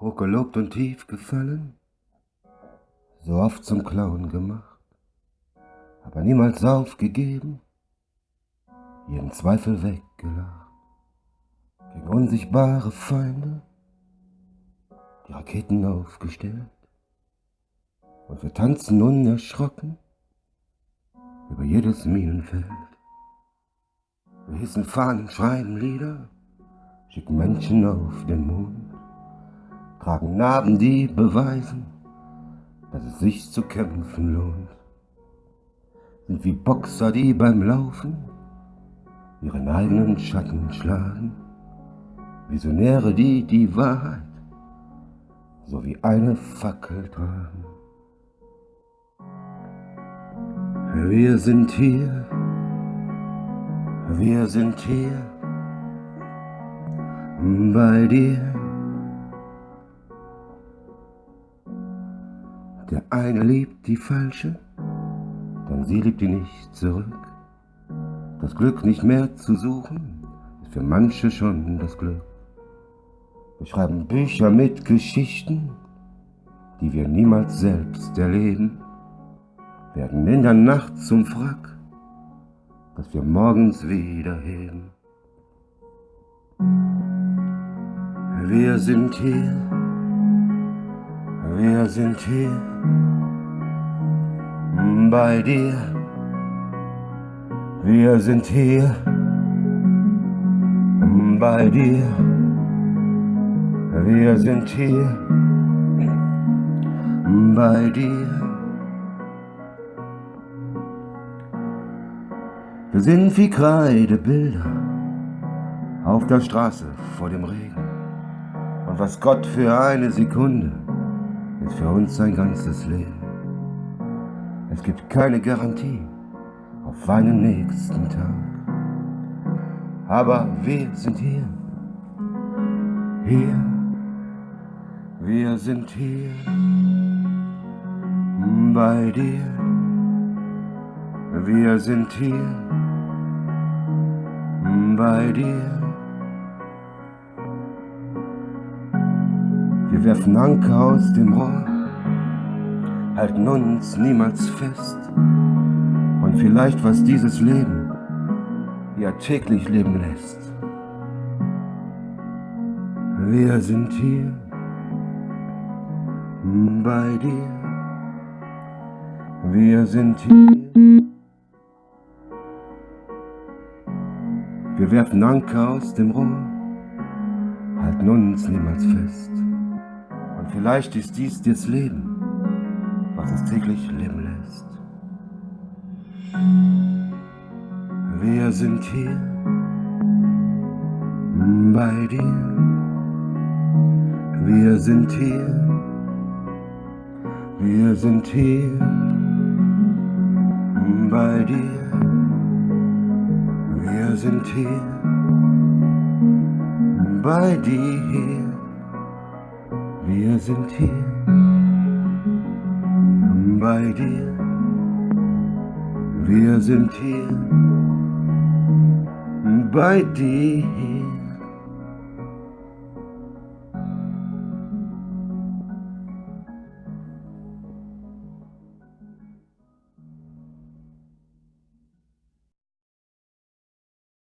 hochgelobt und tief gefallen, so oft zum Clown gemacht, aber niemals aufgegeben, jeden Zweifel weggelacht, gegen unsichtbare Feinde, die Raketen aufgestellt, und wir tanzen unerschrocken über jedes Minenfeld. Wir hissen Fahnen, schreiben Lieder, schicken Menschen auf den Mond tragen Narben, die beweisen, dass es sich zu kämpfen lohnt. Sind wie Boxer, die beim Laufen ihren eigenen Schatten schlagen. Visionäre, die die Wahrheit so wie eine Fackel tragen. Wir sind hier, wir sind hier bei dir. Der eine liebt die falsche, denn sie liebt ihn nicht zurück. Das Glück nicht mehr zu suchen, ist für manche schon das Glück. Wir schreiben Bücher mit Geschichten, die wir niemals selbst erleben, werden in der Nacht zum Wrack, das wir morgens wieder heben. Wir sind hier wir sind hier bei dir. Wir sind hier bei dir. Wir sind hier bei dir. Wir sind wie Kreidebilder auf der Straße vor dem Regen. Und was Gott für eine Sekunde ist für uns sein ganzes Leben. Es gibt keine Garantie auf einen nächsten Tag. Aber wir sind hier, hier, wir sind hier bei dir. Wir sind hier bei dir. Wir werfen Anker aus dem Rohr, halten uns niemals fest. Und vielleicht, was dieses Leben ja täglich leben lässt. Wir sind hier bei dir. Wir sind hier. Wir werfen Anker aus dem Rohr, halten uns niemals fest. Und vielleicht ist dies das Leben, was es täglich leben lässt. Wir sind hier bei dir. Wir sind hier. Wir sind hier bei dir. Wir sind hier bei dir. Wir sind hier bei dir. Wir sind hier bei dir.